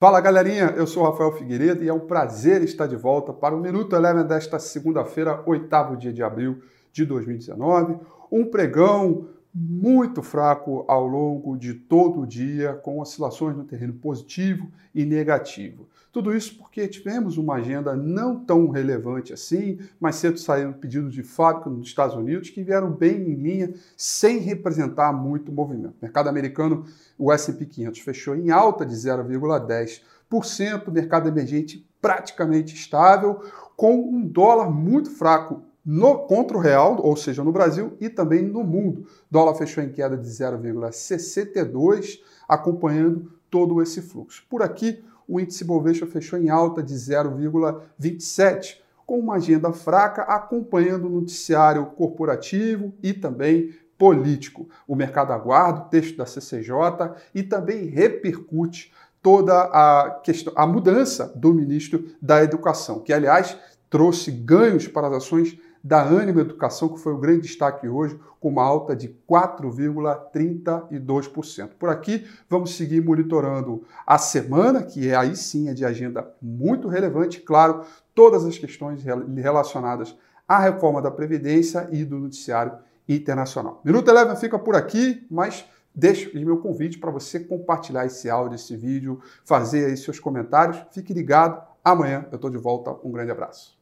Fala galerinha, eu sou Rafael Figueiredo e é um prazer estar de volta para o Minuto Eleven desta segunda-feira, oitavo dia de abril de 2019. Um pregão muito fraco ao longo de todo o dia, com oscilações no terreno positivo e negativo. Tudo isso porque tivemos uma agenda não tão relevante assim, mais cedo saíram pedidos de fábrica nos Estados Unidos que vieram bem em linha, sem representar muito movimento. Mercado americano, o S&P 500 fechou em alta de 0,10%, mercado emergente praticamente estável, com um dólar muito fraco no, contra o real, ou seja, no Brasil e também no mundo. O dólar fechou em queda de 0,62, acompanhando todo esse fluxo. Por aqui, o índice Bovespa fechou em alta de 0,27, com uma agenda fraca acompanhando o noticiário corporativo e também político. O mercado aguarda o texto da CCJ e também repercute toda a questão, a mudança do ministro da Educação, que aliás trouxe ganhos para as ações da Ânimo Educação, que foi o grande destaque hoje, com uma alta de 4,32%. Por aqui, vamos seguir monitorando a semana, que é aí sim é de agenda muito relevante, claro, todas as questões relacionadas à reforma da Previdência e do noticiário internacional. Minuto Eleven fica por aqui, mas deixo meu convite para você compartilhar esse áudio, esse vídeo, fazer aí seus comentários. Fique ligado, amanhã eu estou de volta. Um grande abraço.